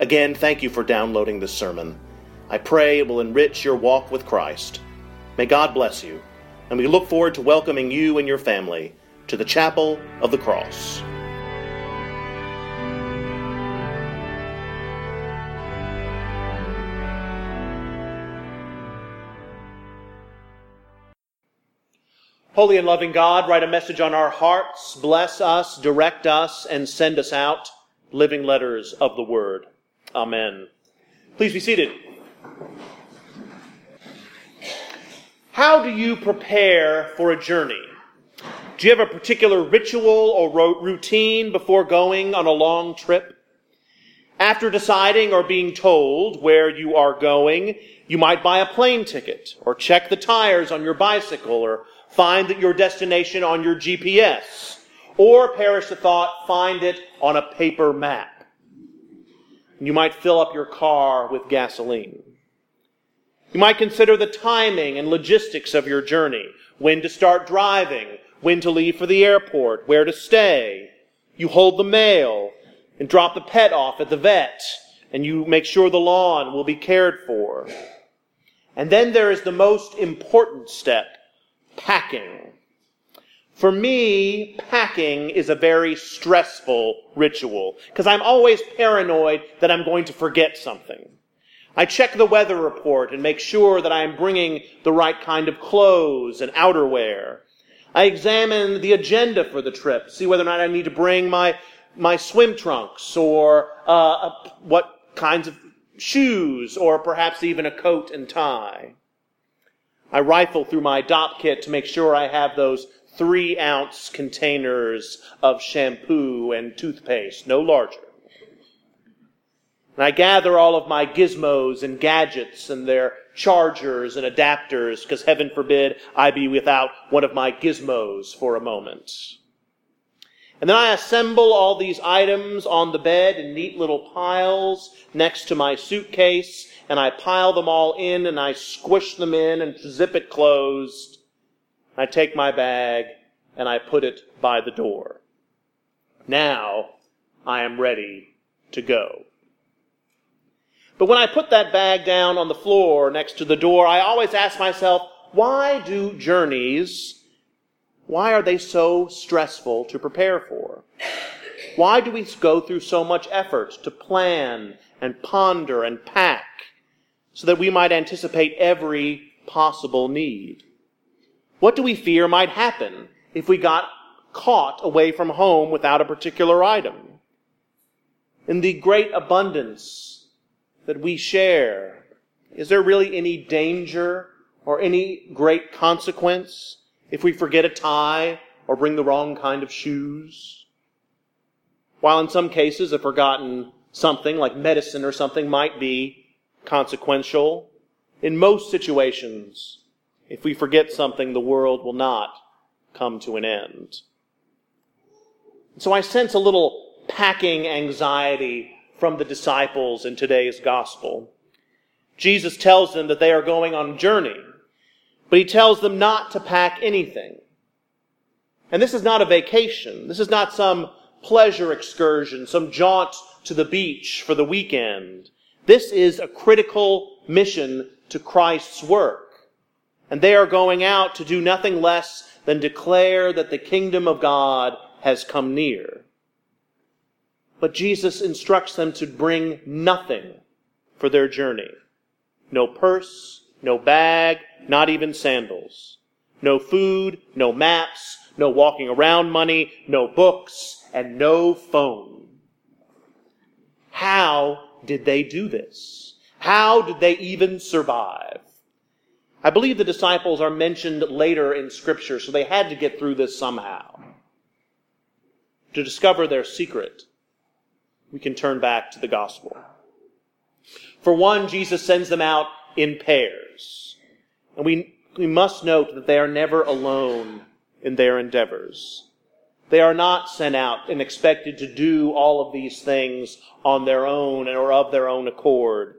Again, thank you for downloading this sermon. I pray it will enrich your walk with Christ. May God bless you, and we look forward to welcoming you and your family to the Chapel of the Cross. Holy and loving God, write a message on our hearts, bless us, direct us, and send us out living letters of the Word. Amen. Please be seated. How do you prepare for a journey? Do you have a particular ritual or routine before going on a long trip? After deciding or being told where you are going, you might buy a plane ticket or check the tires on your bicycle or find that your destination on your GPS or perish the thought, find it on a paper map. You might fill up your car with gasoline. You might consider the timing and logistics of your journey, when to start driving, when to leave for the airport, where to stay. You hold the mail and drop the pet off at the vet, and you make sure the lawn will be cared for. And then there is the most important step, packing. For me, packing is a very stressful ritual because I'm always paranoid that I'm going to forget something. I check the weather report and make sure that I am bringing the right kind of clothes and outerwear. I examine the agenda for the trip, see whether or not I need to bring my, my swim trunks or uh, what kinds of shoes or perhaps even a coat and tie. I rifle through my Dopp kit to make sure I have those three ounce containers of shampoo and toothpaste, no larger. And I gather all of my gizmos and gadgets and their chargers and adapters, because heaven forbid I be without one of my gizmos for a moment. And then I assemble all these items on the bed in neat little piles next to my suitcase, and I pile them all in and I squish them in and zip it closed. I take my bag and I put it by the door. Now I am ready to go. But when I put that bag down on the floor next to the door, I always ask myself, why do journeys, why are they so stressful to prepare for? Why do we go through so much effort to plan and ponder and pack so that we might anticipate every possible need? What do we fear might happen if we got caught away from home without a particular item? In the great abundance that we share, is there really any danger or any great consequence if we forget a tie or bring the wrong kind of shoes? While in some cases a forgotten something like medicine or something might be consequential, in most situations if we forget something, the world will not come to an end. So I sense a little packing anxiety from the disciples in today's gospel. Jesus tells them that they are going on a journey, but he tells them not to pack anything. And this is not a vacation. This is not some pleasure excursion, some jaunt to the beach for the weekend. This is a critical mission to Christ's work. And they are going out to do nothing less than declare that the kingdom of God has come near. But Jesus instructs them to bring nothing for their journey. No purse, no bag, not even sandals. No food, no maps, no walking around money, no books, and no phone. How did they do this? How did they even survive? I believe the disciples are mentioned later in Scripture, so they had to get through this somehow. To discover their secret, we can turn back to the gospel. For one, Jesus sends them out in pairs. And we, we must note that they are never alone in their endeavors. They are not sent out and expected to do all of these things on their own or of their own accord,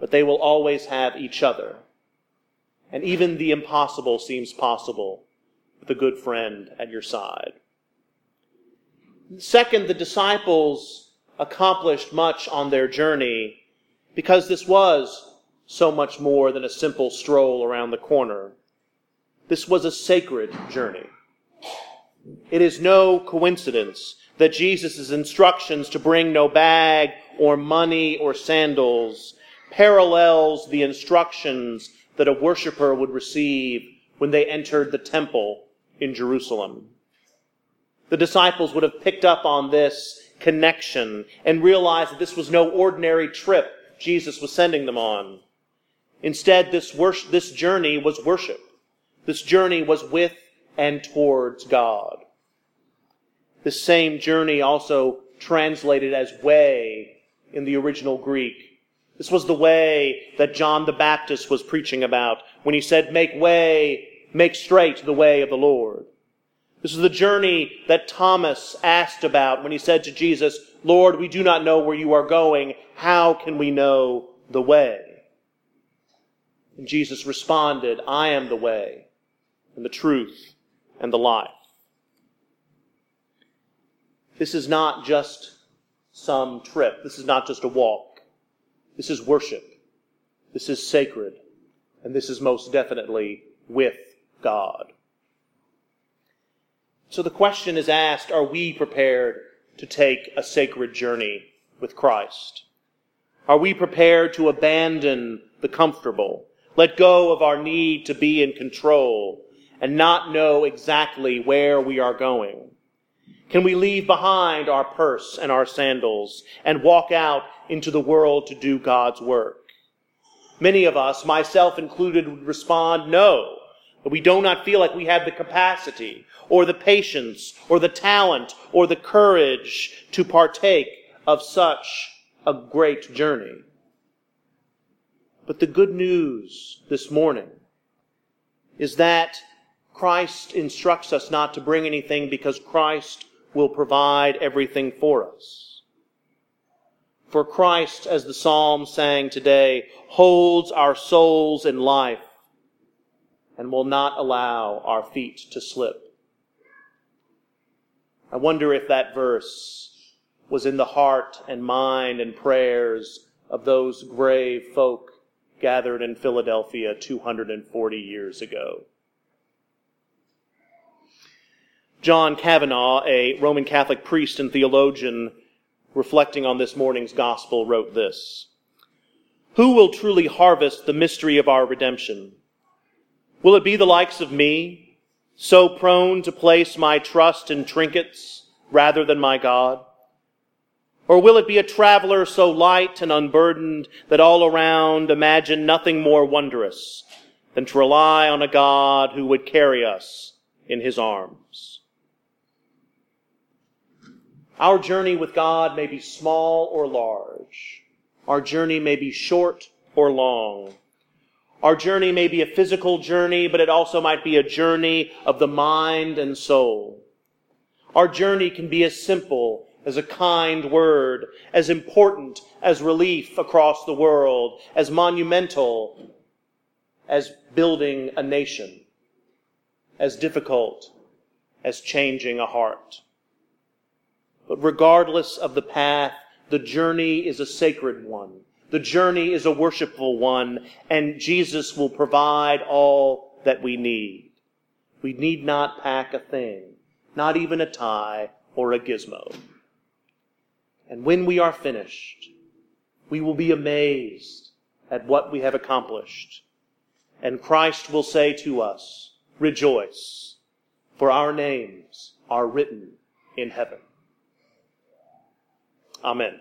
but they will always have each other. And even the impossible seems possible with a good friend at your side. Second, the disciples accomplished much on their journey because this was so much more than a simple stroll around the corner. This was a sacred journey. It is no coincidence that Jesus' instructions to bring no bag or money or sandals parallels the instructions that a worshiper would receive when they entered the temple in Jerusalem. The disciples would have picked up on this connection and realized that this was no ordinary trip Jesus was sending them on. Instead, this, this journey was worship. This journey was with and towards God. The same journey also translated as way in the original Greek. This was the way that John the Baptist was preaching about when he said, make way, make straight the way of the Lord. This is the journey that Thomas asked about when he said to Jesus, Lord, we do not know where you are going. How can we know the way? And Jesus responded, I am the way and the truth and the life. This is not just some trip. This is not just a walk. This is worship. This is sacred. And this is most definitely with God. So the question is asked, are we prepared to take a sacred journey with Christ? Are we prepared to abandon the comfortable, let go of our need to be in control, and not know exactly where we are going? Can we leave behind our purse and our sandals and walk out into the world to do God's work? Many of us, myself included, would respond no. That we do not feel like we have the capacity or the patience or the talent or the courage to partake of such a great journey. But the good news this morning is that Christ instructs us not to bring anything because Christ will provide everything for us. For Christ, as the psalm sang today, holds our souls in life and will not allow our feet to slip. I wonder if that verse was in the heart and mind and prayers of those grave folk gathered in Philadelphia 240 years ago. John Kavanaugh, a Roman Catholic priest and theologian, reflecting on this morning's gospel, wrote this Who will truly harvest the mystery of our redemption? Will it be the likes of me, so prone to place my trust in trinkets rather than my God? Or will it be a traveler so light and unburdened that all around imagine nothing more wondrous than to rely on a God who would carry us in his arms? Our journey with God may be small or large. Our journey may be short or long. Our journey may be a physical journey, but it also might be a journey of the mind and soul. Our journey can be as simple as a kind word, as important as relief across the world, as monumental as building a nation, as difficult as changing a heart. But regardless of the path, the journey is a sacred one. The journey is a worshipful one, and Jesus will provide all that we need. We need not pack a thing, not even a tie or a gizmo. And when we are finished, we will be amazed at what we have accomplished. And Christ will say to us, Rejoice, for our names are written in heaven. Amen.